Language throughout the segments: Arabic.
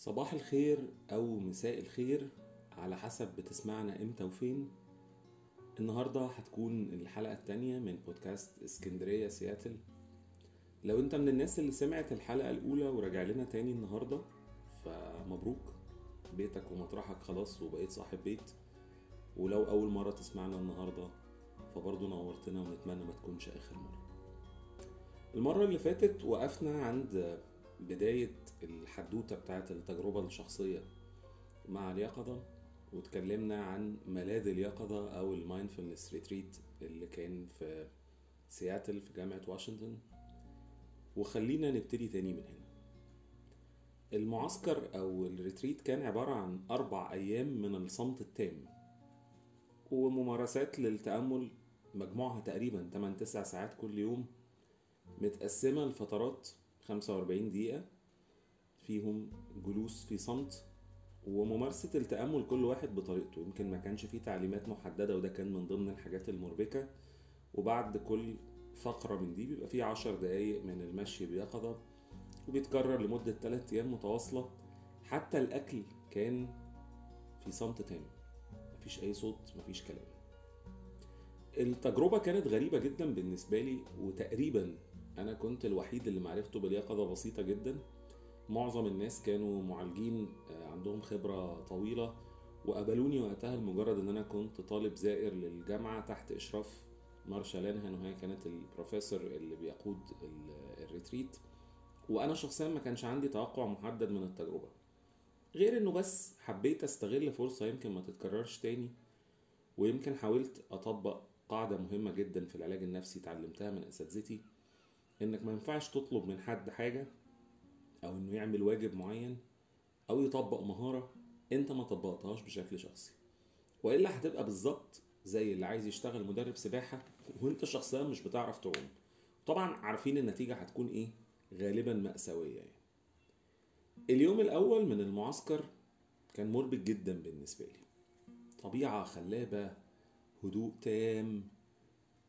صباح الخير أو مساء الخير على حسب بتسمعنا إمتى وفين. النهاردة هتكون الحلقة التانية من بودكاست اسكندرية سياتل. لو أنت من الناس اللي سمعت الحلقة الأولى وراجع لنا تاني النهاردة فمبروك. بيتك ومطرحك خلاص وبقيت صاحب بيت. ولو أول مرة تسمعنا النهاردة فبرضه نورتنا ونتمنى ما تكونش آخر مرة. المرة اللي فاتت وقفنا عند بداية الحدوتة بتاعت التجربة الشخصية مع اليقظة واتكلمنا عن ملاذ اليقظة أو ال mindfulness retreat اللي كان في سياتل في جامعة واشنطن وخلينا نبتدي تاني من هنا. المعسكر أو ال retreat كان عبارة عن أربع أيام من الصمت التام وممارسات للتأمل مجموعها تقريبا 8-9 ساعات كل يوم متقسمة لفترات 45 دقيقة فيهم جلوس في صمت وممارسة التأمل كل واحد بطريقته. يمكن ما كانش فيه تعليمات محددة وده كان من ضمن الحاجات المربكة. وبعد كل فقرة من دي بيبقى فيه عشر دقايق من المشي بيقظة وبيتكرر لمدة 3 أيام متواصلة. حتى الأكل كان في صمت تام مفيش أي صوت مفيش كلام. التجربة كانت غريبة جدا بالنسبة لي وتقريبا أنا كنت الوحيد اللي معرفته باليقظة بسيطة جدا. معظم الناس كانوا معالجين عندهم خبرة طويلة وقبلوني وقتها لمجرد إن أنا كنت طالب زائر للجامعة تحت إشراف مارشا لانهان وهي كانت البروفيسور اللي بيقود الريتريت. وأنا شخصيا ما كانش عندي توقع محدد من التجربة. غير إنه بس حبيت أستغل فرصة يمكن ما تتكررش تاني ويمكن حاولت أطبق قاعدة مهمة جدا في العلاج النفسي اتعلمتها من أساتذتي. إنك ما ينفعش تطلب من حد حاجة أو إنه يعمل واجب معين أو يطبق مهارة أنت ما طبقتهاش بشكل شخصي. وإلا هتبقى بالظبط زي اللي عايز يشتغل مدرب سباحة وأنت شخصيا مش بتعرف تعوم. طبعا عارفين النتيجة هتكون إيه؟ غالبا مأساوية يعني. اليوم الأول من المعسكر كان مربك جدا بالنسبة لي. طبيعة خلابة هدوء تام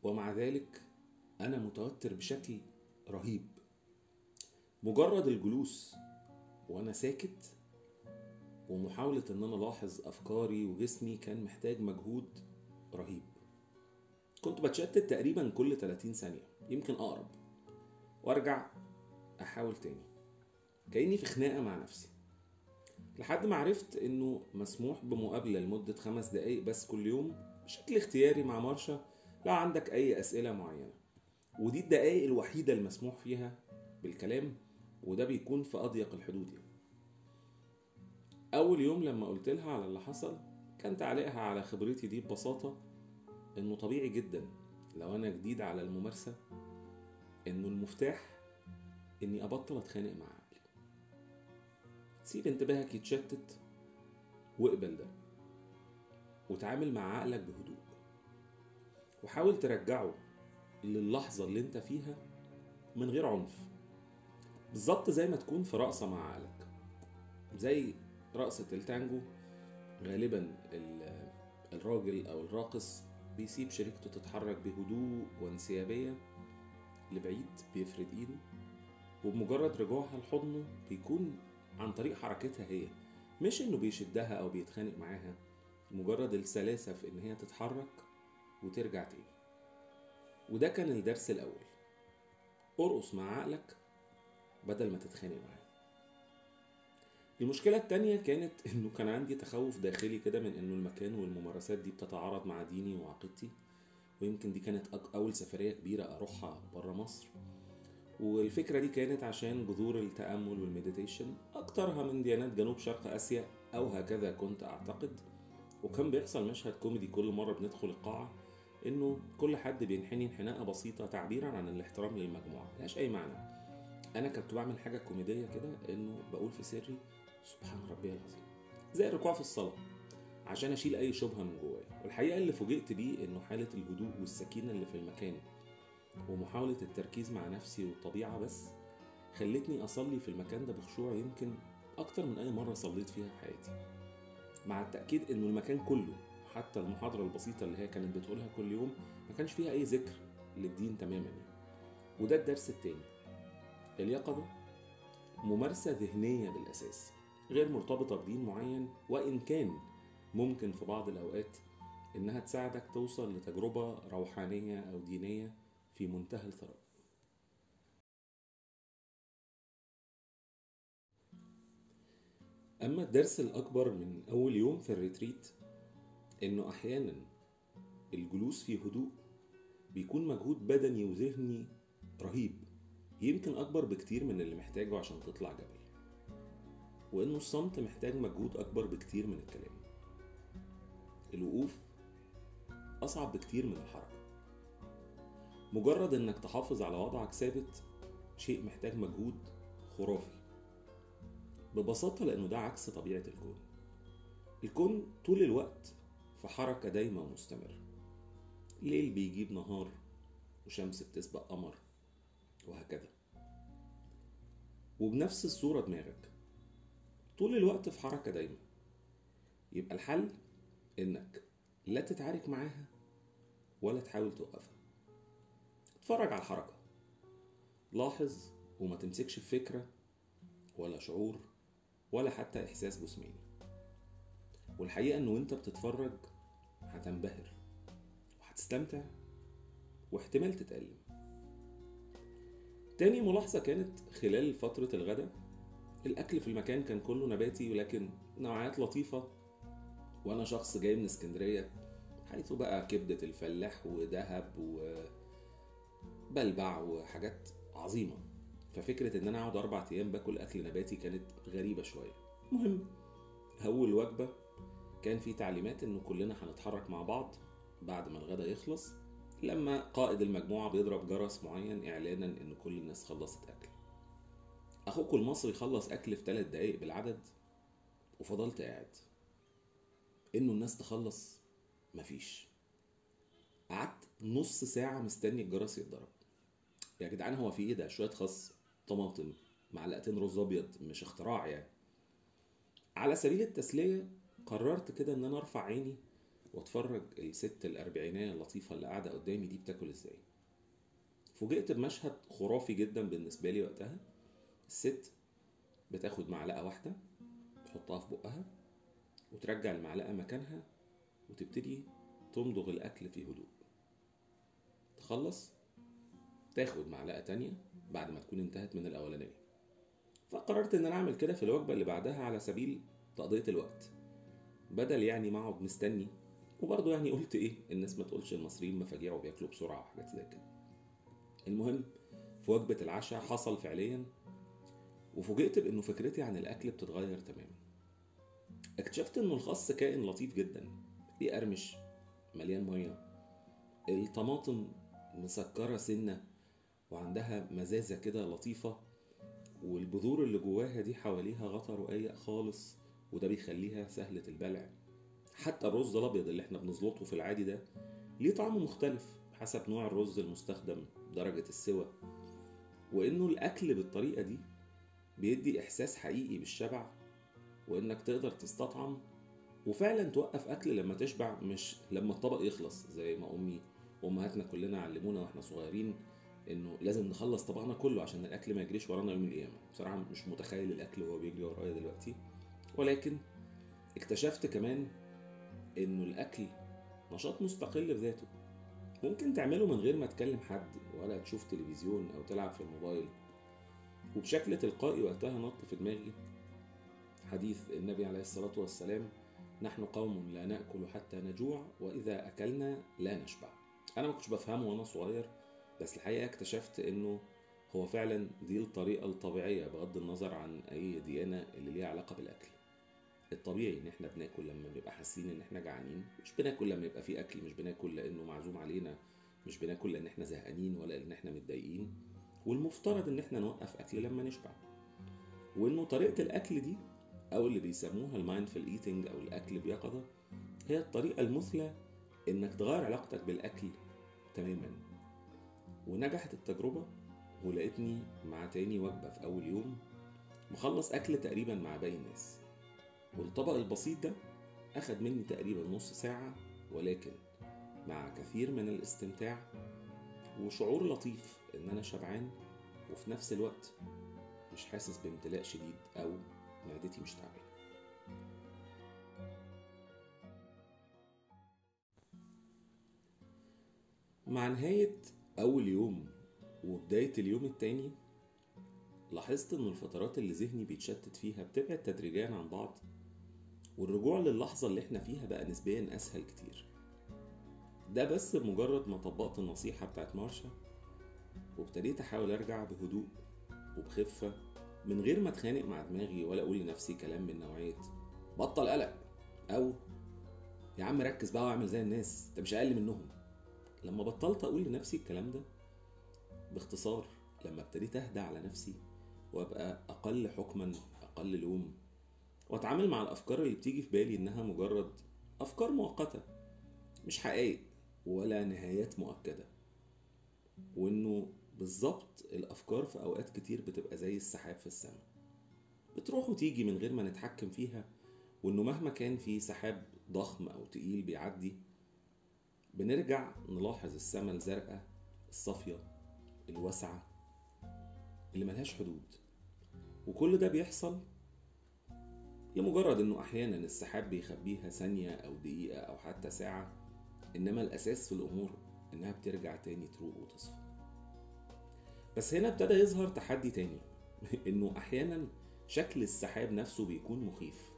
ومع ذلك أنا متوتر بشكل رهيب. مجرد الجلوس وأنا ساكت ومحاولة إن أنا ألاحظ أفكاري وجسمي كان محتاج مجهود رهيب. كنت بتشتت تقريبا كل 30 ثانية يمكن أقرب وأرجع أحاول تاني. كأني في خناقة مع نفسي. لحد ما عرفت إنه مسموح بمقابلة لمدة خمس دقايق بس كل يوم بشكل اختياري مع مارشا لو عندك أي أسئلة معينة. ودي الدقايق الوحيدة المسموح فيها بالكلام وده بيكون في أضيق الحدود يعني. أول يوم لما قلت لها على اللي حصل كان تعليقها على خبرتي دي ببساطة إنه طبيعي جدا لو أنا جديد على الممارسة إنه المفتاح إني أبطل أتخانق مع عقلي سيب انتباهك يتشتت واقبل ده وتعامل مع عقلك بهدوء وحاول ترجعه للحظة اللي انت فيها من غير عنف. بالظبط زي ما تكون في رقصة مع عقلك. زي رقصة التانجو غالبا الراجل أو الراقص بيسيب شريكته تتحرك بهدوء وانسيابية لبعيد بيفرد إيده وبمجرد رجوعها لحضنه بيكون عن طريق حركتها هي. مش إنه بيشدها أو بيتخانق معاها مجرد السلاسة في إن هي تتحرك وترجع تاني. وده كان الدرس الأول. ارقص مع عقلك بدل ما تتخانق معاه. المشكلة التانية كانت إنه كان عندي تخوف داخلي كده من إنه المكان والممارسات دي بتتعارض مع ديني وعقيدتي ويمكن دي كانت أول سفرية كبيرة أروحها برا مصر. والفكرة دي كانت عشان جذور التأمل وال meditation أكترها من ديانات جنوب شرق آسيا أو هكذا كنت أعتقد. وكان بيحصل مشهد كوميدي كل مرة بندخل القاعة إنه كل حد بينحني انحناءة بسيطة تعبيرا عن الاحترام للمجموعة. ملهاش أي معنى. أنا كنت بعمل حاجة كوميدية كده إنه بقول في سري سبحان ربي العظيم. زي الركوع في الصلاة عشان أشيل أي شبهة من جوايا. والحقيقة اللي فوجئت بيه إنه حالة الهدوء والسكينة اللي في المكان ومحاولة التركيز مع نفسي والطبيعة بس خلتني أصلي في المكان ده بخشوع يمكن أكتر من أي مرة صليت فيها في حياتي. مع التأكيد إنه المكان كله حتى المحاضرة البسيطة اللي هي كانت بتقولها كل يوم ما كانش فيها أي ذكر للدين تماما يعني. وده الدرس التاني اليقظة ممارسة ذهنية بالأساس غير مرتبطة بدين معين وإن كان ممكن في بعض الأوقات إنها تساعدك توصل لتجربة روحانية أو دينية في منتهى الثراء أما الدرس الأكبر من أول يوم في الريتريت إنه أحيانا الجلوس في هدوء بيكون مجهود بدني وذهني رهيب يمكن أكبر بكتير من اللي محتاجه عشان تطلع جبل. وإنه الصمت محتاج مجهود أكبر بكتير من الكلام. الوقوف أصعب بكتير من الحركة. مجرد إنك تحافظ على وضعك ثابت شيء محتاج مجهود خرافي. ببساطة لأنه ده عكس طبيعة الكون. الكون طول الوقت في حركة دايمة ومستمرة ليل بيجيب نهار وشمس بتسبق قمر وهكذا. وبنفس الصورة دماغك. طول الوقت في حركة دايمة يبقى الحل إنك لا تتعارك معاها ولا تحاول توقفها. اتفرج على الحركة. لاحظ وما تمسكش فكرة ولا شعور ولا حتى إحساس جسماني. والحقيقة إن وأنت بتتفرج هتنبهر وهتستمتع واحتمال تتألم. تاني ملاحظة كانت خلال فترة الغداء الأكل في المكان كان كله نباتي ولكن نوعيات لطيفة. وأنا شخص جاي من اسكندرية حيث بقى كبدة الفلاح ودهب وبلبع وحاجات عظيمة. ففكرة إن أنا أقعد أربع أيام باكل أكل نباتي كانت غريبة شوية. المهم أول وجبة كان في تعليمات إنه كلنا هنتحرك مع بعض بعد ما الغدا يخلص لما قائد المجموعة بيضرب جرس معين إعلانا إن كل الناس خلصت أكل. أخوكم المصري خلص أكل في ثلاث دقايق بالعدد وفضلت قاعد. إنه الناس تخلص مفيش. قعدت نص ساعة مستني الجرس يتضرب. يا جدعان هو في إيه ده؟ شوية خس طماطم معلقتين رز أبيض مش اختراع يعني. على سبيل التسلية قررت كده إن أنا أرفع عيني وأتفرج الست الأربعينية اللطيفة اللي قاعدة قدامي دي بتاكل إزاي. فوجئت بمشهد خرافي جدا بالنسبة لي وقتها. الست بتاخد معلقة واحدة تحطها في بقها وترجع المعلقة مكانها وتبتدي تمضغ الأكل في هدوء. تخلص تاخد معلقة تانية بعد ما تكون انتهت من الأولانية. فقررت إن أنا أعمل كده في الوجبة اللي بعدها على سبيل تقضية الوقت. بدل يعني ما أقعد مستني وبرضه يعني قلت إيه الناس ما تقولش المصريين مفاجيع وبياكلوا بسرعة وحاجات زي كده. المهم في وجبة العشاء حصل فعليا وفوجئت بإنه فكرتي عن الأكل بتتغير تماما. اكتشفت إنه الخس كائن لطيف جدا. بيقرمش مليان مية. الطماطم مسكرة سنة وعندها مزازة كده لطيفة والبذور اللي جواها دي حواليها غطا رقيق خالص. وده بيخليها سهلة البلع. حتى الرز الأبيض اللي إحنا بنزلطه في العادي ده ليه طعم مختلف حسب نوع الرز المستخدم درجة السوى. وإنه الأكل بالطريقة دي بيدي إحساس حقيقي بالشبع وإنك تقدر تستطعم وفعلا توقف أكل لما تشبع مش لما الطبق يخلص. زي ما أمي وأمهاتنا كلنا علمونا وإحنا صغيرين إنه لازم نخلص طبقنا كله عشان الأكل ما يجريش ورانا يوم القيامة. بصراحة مش متخيل الأكل وهو بيجري ورايا دلوقتي. ولكن اكتشفت كمان إنه الأكل نشاط مستقل بذاته ممكن تعمله من غير ما تكلم حد ولا تشوف تلفزيون أو تلعب في الموبايل. وبشكل تلقائي وقتها نط في دماغي حديث النبي عليه الصلاة والسلام نحن قوم لا نأكل حتى نجوع وإذا أكلنا لا نشبع. أنا ما كنتش بفهمه وأنا صغير بس الحقيقة اكتشفت إنه هو فعلا دي الطريقة الطبيعية بغض النظر عن أي ديانة اللي ليها علاقة بالأكل. الطبيعي إن إحنا بناكل لما بنبقى حاسين إن إحنا جعانين. مش بناكل لما يبقى في أكل مش بناكل لأنه معزوم علينا. مش بناكل لأن إحنا زهقانين ولا لأن إحنا متضايقين. والمفترض إن إحنا نوقف أكل لما نشبع. وإنه طريقة الأكل دي أو اللي بيسموها ال mindful eating أو الأكل بيقظه هي الطريقة المثلى إنك تغير علاقتك بالأكل تماما. ونجحت التجربة ولقيتني مع تاني وجبة في أول يوم مخلص أكل تقريبا مع باقي الناس. والطبق البسيط ده أخد مني تقريبا نص ساعة ولكن مع كثير من الاستمتاع وشعور لطيف إن أنا شبعان وفي نفس الوقت مش حاسس بامتلاء شديد أو معدتي مش تعبانة. مع نهاية أول يوم وبداية اليوم التاني لاحظت إن الفترات اللي ذهني بيتشتت فيها بتبعد تدريجيا عن بعض والرجوع للحظة اللي إحنا فيها بقى نسبيا أسهل كتير. ده بس بمجرد ما طبقت النصيحة بتاعت مارشا وابتديت أحاول أرجع بهدوء وبخفة من غير ما أتخانق مع دماغي ولا أقول لنفسي كلام من نوعية بطل قلق أو يا عم ركز بقى واعمل زي الناس انت مش أقل منهم. لما بطلت أقول لنفسي الكلام ده باختصار لما ابتديت أهدى على نفسي وأبقى أقل حكما أقل لوم وأتعامل مع الأفكار اللي بتيجي في بالي إنها مجرد أفكار مؤقتة مش حقائق ولا نهايات مؤكدة. وإنه بالظبط الأفكار في أوقات كتير بتبقى زي السحاب في السماء بتروح وتيجي من غير ما نتحكم فيها وإنه مهما كان في سحاب ضخم أو تقيل بيعدي بنرجع نلاحظ السماء الزرقاء الصافية الواسعة اللي ملهاش حدود. وكل ده بيحصل لمجرد إنه أحيانا السحاب بيخبيها ثانية أو دقيقة أو حتى ساعة إنما الأساس في الأمور إنها بترجع تاني تروق وتصفى. بس هنا ابتدى يظهر تحدي تاني إنه أحيانا شكل السحاب نفسه بيكون مخيف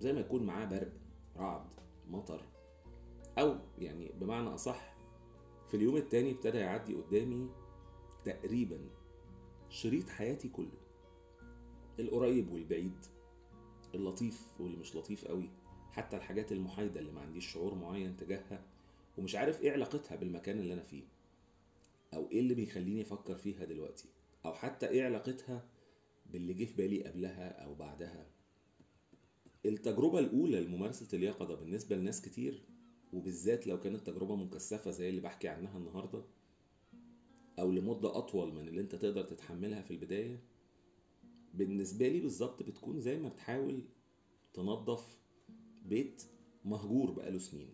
زي ما يكون معاه برق رعد مطر أو يعني بمعنى أصح في اليوم التاني ابتدى يعدي قدامي تقريبا شريط حياتي كله القريب والبعيد. اللطيف واللي مش لطيف قوي حتى الحاجات المحايدة اللي ما عنديش شعور معين تجاهها ومش عارف إيه علاقتها بالمكان اللي أنا فيه أو إيه اللي بيخليني أفكر فيها دلوقتي أو حتى إيه علاقتها باللي جه في بالي قبلها أو بعدها. التجربة الأولى لممارسة اليقظة بالنسبة لناس كتير وبالذات لو كانت تجربة مكثفة زي اللي بحكي عنها النهاردة أو لمدة أطول من اللي أنت تقدر تتحملها في البداية بالنسبة لي بالظبط بتكون زي ما بتحاول تنظف بيت مهجور بقاله سنين.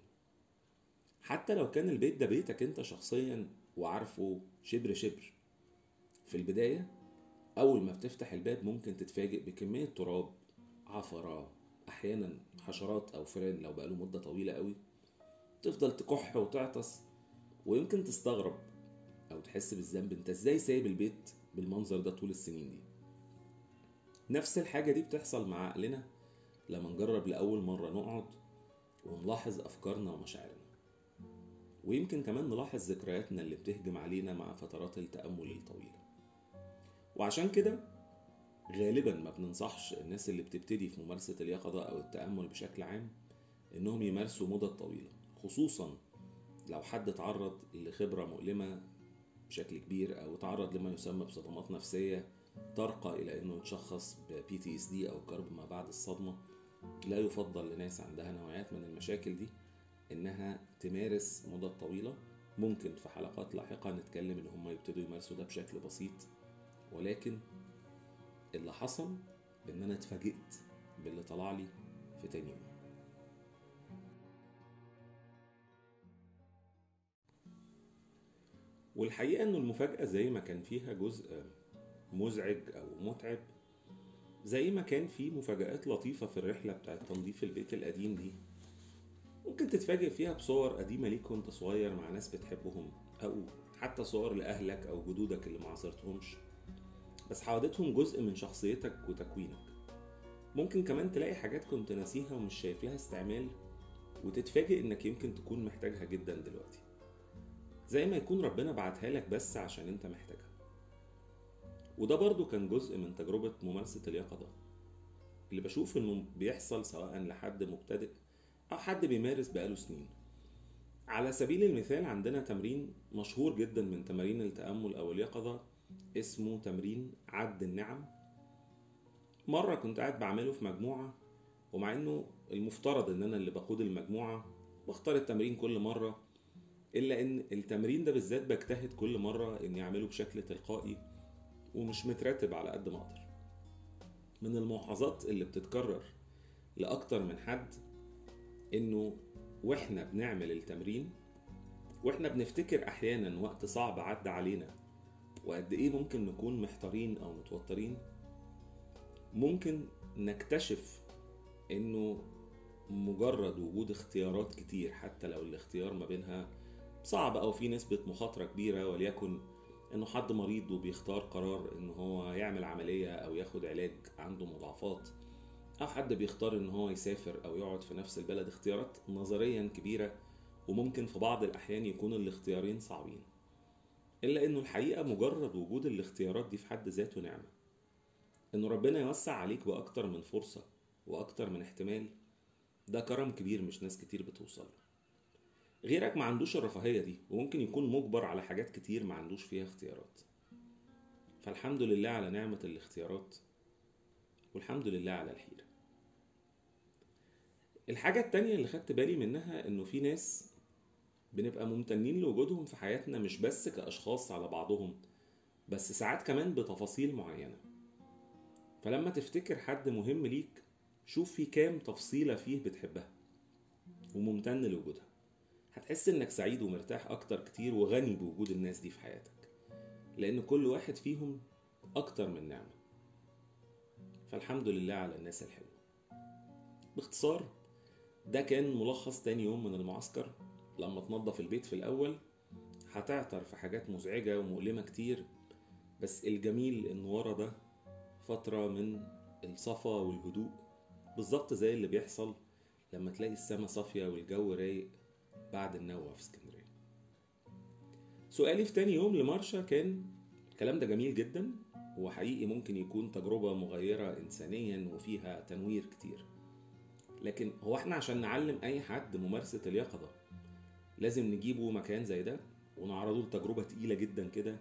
حتى لو كان البيت ده بيتك انت شخصيا وعارفه شبر شبر. في البداية أول ما بتفتح الباب ممكن تتفاجئ بكمية تراب عفرة أحيانا حشرات أو فئران لو بقاله مدة طويلة قوي. تفضل تكح وتعطس ويمكن تستغرب أو تحس بالذنب. أنت إزاي سايب البيت بالمنظر ده طول السنين دي؟ نفس الحاجة دي بتحصل مع عقلنا لما نجرب لأول مرة نقعد ونلاحظ أفكارنا ومشاعرنا. ويمكن كمان نلاحظ ذكرياتنا اللي بتهجم علينا مع فترات التأمل الطويلة. وعشان كده غالبا ما بننصحش الناس اللي بتبتدي في ممارسة اليقظة أو التأمل بشكل عام إنهم يمارسوا مدة طويلة خصوصا لو حد تعرض لخبرة مؤلمة بشكل كبير أو تعرض لما يسمى بصدمات نفسية ترقى إلى إنه يتشخص ب PTSD أو كرب ما بعد الصدمة. لا يفضل لناس عندها نوعيات من المشاكل دي إنها تمارس مدة طويلة. ممكن في حلقات لاحقة نتكلم إن هم يبتدوا يمارسوا ده بشكل بسيط. ولكن اللي حصل إن أنا اتفاجئت باللي طلع لي في تاني يوم. والحقيقة إنه المفاجأة زي ما كان فيها جزء مزعج أو متعب زي ما كان في مفاجآت لطيفة في الرحلة بتاعت تنظيف البيت القديم دي. ممكن تتفاجئ فيها بصور قديمة ليك وأنت صغير مع ناس بتحبهم أو حتى صور لأهلك أو جدودك اللي ما عاصرتهمش. بس حودتهم جزء من شخصيتك وتكوينك. ممكن كمان تلاقي حاجات كنت ناسيها ومش شايف لها استعمال وتتفاجئ إنك يمكن تكون محتاجها جدا دلوقتي. زي ما يكون ربنا بعتها لك بس عشان أنت محتاجها. وده برضو كان جزء من تجربة ممارسة اليقظة. اللي بشوف إنه بيحصل سواء لحد مبتدئ أو حد بيمارس بقاله سنين. على سبيل المثال عندنا تمرين مشهور جدا من تمارين التأمل أو اليقظة اسمه تمرين عد النعم. مرة كنت قاعد بعمله في مجموعة ومع إنه المفترض إن أنا اللي بقود المجموعة بختار التمرين كل مرة إلا إن التمرين ده بالذات بجتهد كل مرة إني أعمله بشكل تلقائي. ومش مترتب على قد ما أقدر. من الملاحظات اللي بتتكرر لأكتر من حد إنه وإحنا بنعمل التمرين وإحنا بنفتكر أحيانا وقت صعب عدى علينا وقد إيه ممكن نكون محتارين أو متوترين ممكن نكتشف إنه مجرد وجود اختيارات كتير حتى لو الاختيار ما بينها صعب أو في نسبة مخاطرة كبيرة وليكن إنه حد مريض وبيختار قرار إن هو يعمل عملية أو ياخد علاج عنده مضاعفات أو حد بيختار إن هو يسافر أو يقعد في نفس البلد اختيارات نظريا كبيرة وممكن في بعض الأحيان يكون الاختيارين صعبين. إلا إنه الحقيقة مجرد وجود الاختيارات دي في حد ذاته نعمة. إنه ربنا يوسع عليك بأكتر من فرصة وأكتر من احتمال ده كرم كبير مش ناس كتير بتوصل له. غيرك ما عندوش الرفاهية دي وممكن يكون مجبر على حاجات كتير ما عندوش فيها اختيارات. فالحمد لله على نعمة الاختيارات والحمد لله على الحيرة. الحاجة التانية اللي خدت بالي منها إنه في ناس بنبقى ممتنين لوجودهم في حياتنا مش بس كأشخاص على بعضهم بس ساعات كمان بتفاصيل معينة. فلما تفتكر حد مهم ليك شوف في كام تفصيلة فيه بتحبها وممتن لوجودها. هتحس إنك سعيد ومرتاح أكتر كتير وغني بوجود الناس دي في حياتك لأن كل واحد فيهم أكتر من نعمة. فالحمد لله على الناس الحلوة. باختصار ده كان ملخص تاني يوم من المعسكر. لما تنظف البيت في الأول هتعثر في حاجات مزعجة ومؤلمة كتير بس الجميل إن ورا ده فترة من الصفا والهدوء بالظبط زي اللي بيحصل لما تلاقي السما صافية والجو رايق بعد النوة في اسكندرية. سؤالي في تاني يوم لمارشا كان الكلام ده جميل جدا وحقيقي ممكن يكون تجربة مغيرة إنسانيا وفيها تنوير كتير. لكن هو إحنا عشان نعلم أي حد ممارسة اليقظة لازم نجيبه مكان زي ده ونعرضه لتجربة تقيلة جدا كده.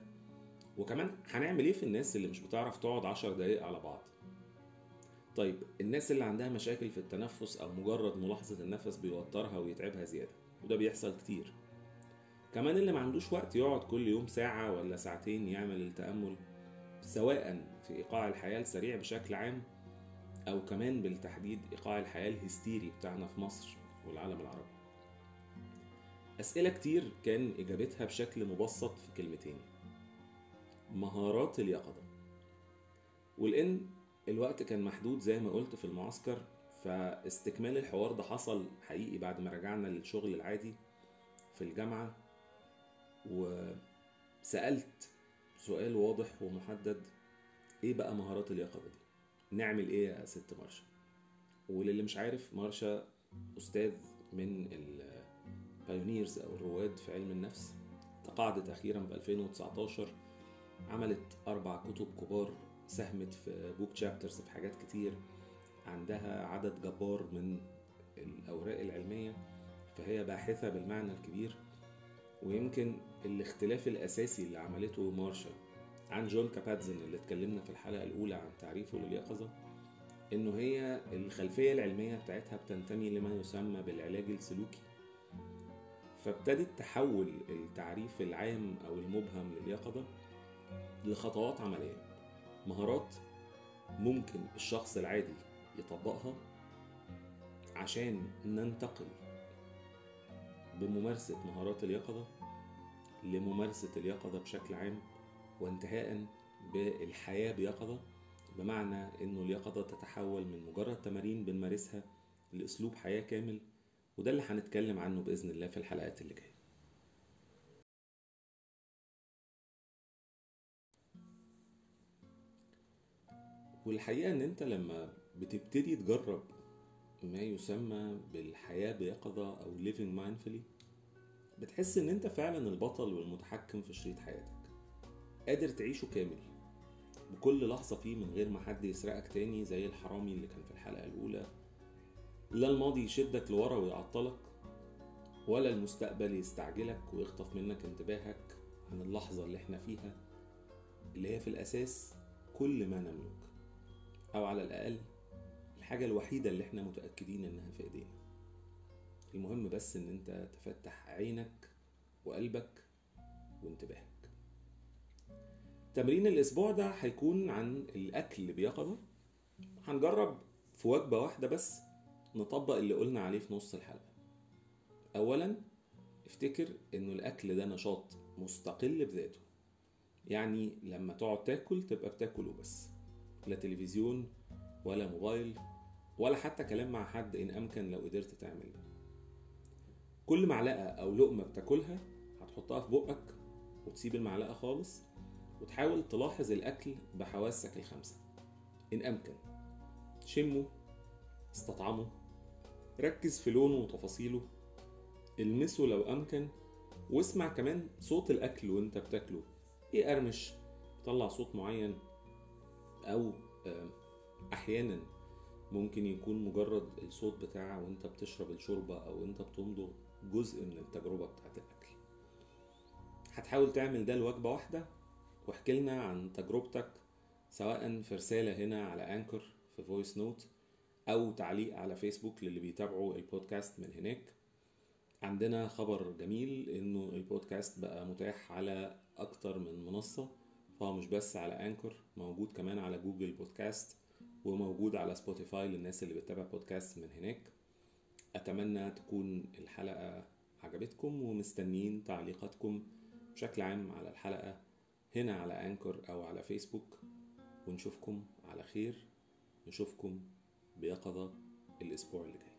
وكمان هنعمل إيه في الناس اللي مش بتعرف تقعد عشر دقايق على بعض؟ طيب الناس اللي عندها مشاكل في التنفس أو مجرد ملاحظة النفس بيوترها ويتعبها زيادة وده بيحصل كتير. كمان اللي ما عندوش وقت يقعد كل يوم ساعة ولا ساعتين يعمل التأمل سواء في إيقاع الحياة السريع بشكل عام أو كمان بالتحديد إيقاع الحياة الهستيري بتاعنا في مصر والعالم العربي. أسئلة كتير كان إجابتها بشكل مبسط في كلمتين مهارات اليقظة. ولأن الوقت كان محدود زي ما قلت في المعسكر فاستكمال الحوار ده حصل حقيقي بعد ما رجعنا للشغل العادي في الجامعة وسألت سؤال واضح ومحدد إيه بقى مهارات اليقظة دي؟ نعمل إيه يا ست مارشا؟ وللي مش عارف مارشا أستاذ من ال pioneers أو الرواد في علم النفس تقاعدت أخيرا ب 2019 عملت أربع كتب كبار ساهمت في book chapters في حاجات كتير عندها عدد جبار من الأوراق العلمية فهي باحثة بالمعنى الكبير ويمكن الاختلاف الأساسي اللي عملته مارشا عن جون كاباتزن اللي اتكلمنا في الحلقة الأولى عن تعريفه لليقظة إنه هي الخلفية العلمية بتاعتها بتنتمي لما يسمى بالعلاج السلوكي. فابتدت تحول التعريف العام أو المبهم لليقظة لخطوات عملية مهارات ممكن الشخص العادي يطبقها عشان ننتقل بممارسة مهارات اليقظة لممارسة اليقظة بشكل عام وانتهاء بالحياة بيقظة بمعنى إنه اليقظة تتحول من مجرد تمارين بنمارسها لأسلوب حياة كامل وده اللي هنتكلم عنه بإذن الله في الحلقات اللي جاية. والحقيقة إن أنت لما بتبتدي تجرب ما يسمى بالحياة بيقظة أو living mindfully. بتحس إن أنت فعلا البطل والمتحكم في شريط حياتك. قادر تعيشه كامل. بكل لحظة فيه من غير ما حد يسرقك تاني زي الحرامي اللي كان في الحلقة الأولى. لا الماضي يشدك لورا ويعطلك ولا المستقبل يستعجلك ويخطف منك انتباهك عن اللحظة اللي إحنا فيها اللي هي في الأساس كل ما نملك. أو على الأقل الحاجة الوحيدة اللي إحنا متأكدين إنها في إيدينا. المهم بس إن أنت تفتح عينك وقلبك وانتباهك. تمرين الأسبوع ده هيكون عن الأكل بيقظة هنجرب في وجبة واحدة بس نطبق اللي قلنا عليه في نص الحلقة. أولا افتكر إنه الأكل ده نشاط مستقل بذاته. يعني لما تقعد تاكل تبقى بتاكل وبس لا تلفزيون ولا موبايل ولا حتى كلام مع حد إن أمكن لو قدرت تعمل ده. كل معلقة أو لقمة بتاكلها هتحطها في بقك وتسيب المعلقة خالص وتحاول تلاحظ الأكل بحواسك الخمسة إن أمكن. شمه. استطعمه. ركز في لونه وتفاصيله. المسه لو أمكن واسمع كمان صوت الأكل وأنت بتاكله. يقرمش يطلع صوت معين. أو أحيانا ممكن يكون مجرد الصوت بتاعه وانت بتشرب الشوربة أو انت بتمضغ جزء من التجربة بتاعت الأكل. هتحاول تعمل ده لوجبة واحدة؟ واحكي لنا عن تجربتك سواء في رسالة هنا على Anchor في voice note أو تعليق على فيسبوك للي بيتابعوا البودكاست من هناك. عندنا خبر جميل إنه البودكاست بقى متاح على أكتر من منصة فهو مش بس على Anchor موجود كمان على جوجل بودكاست وموجود على سبوتيفاي للناس اللي بتتابع بودكاست من هناك. أتمنى تكون الحلقة عجبتكم ومستنيين تعليقاتكم بشكل عام على الحلقة هنا على أنكر أو على فيسبوك ونشوفكم على خير. نشوفكم بيقظة الأسبوع اللي جاي.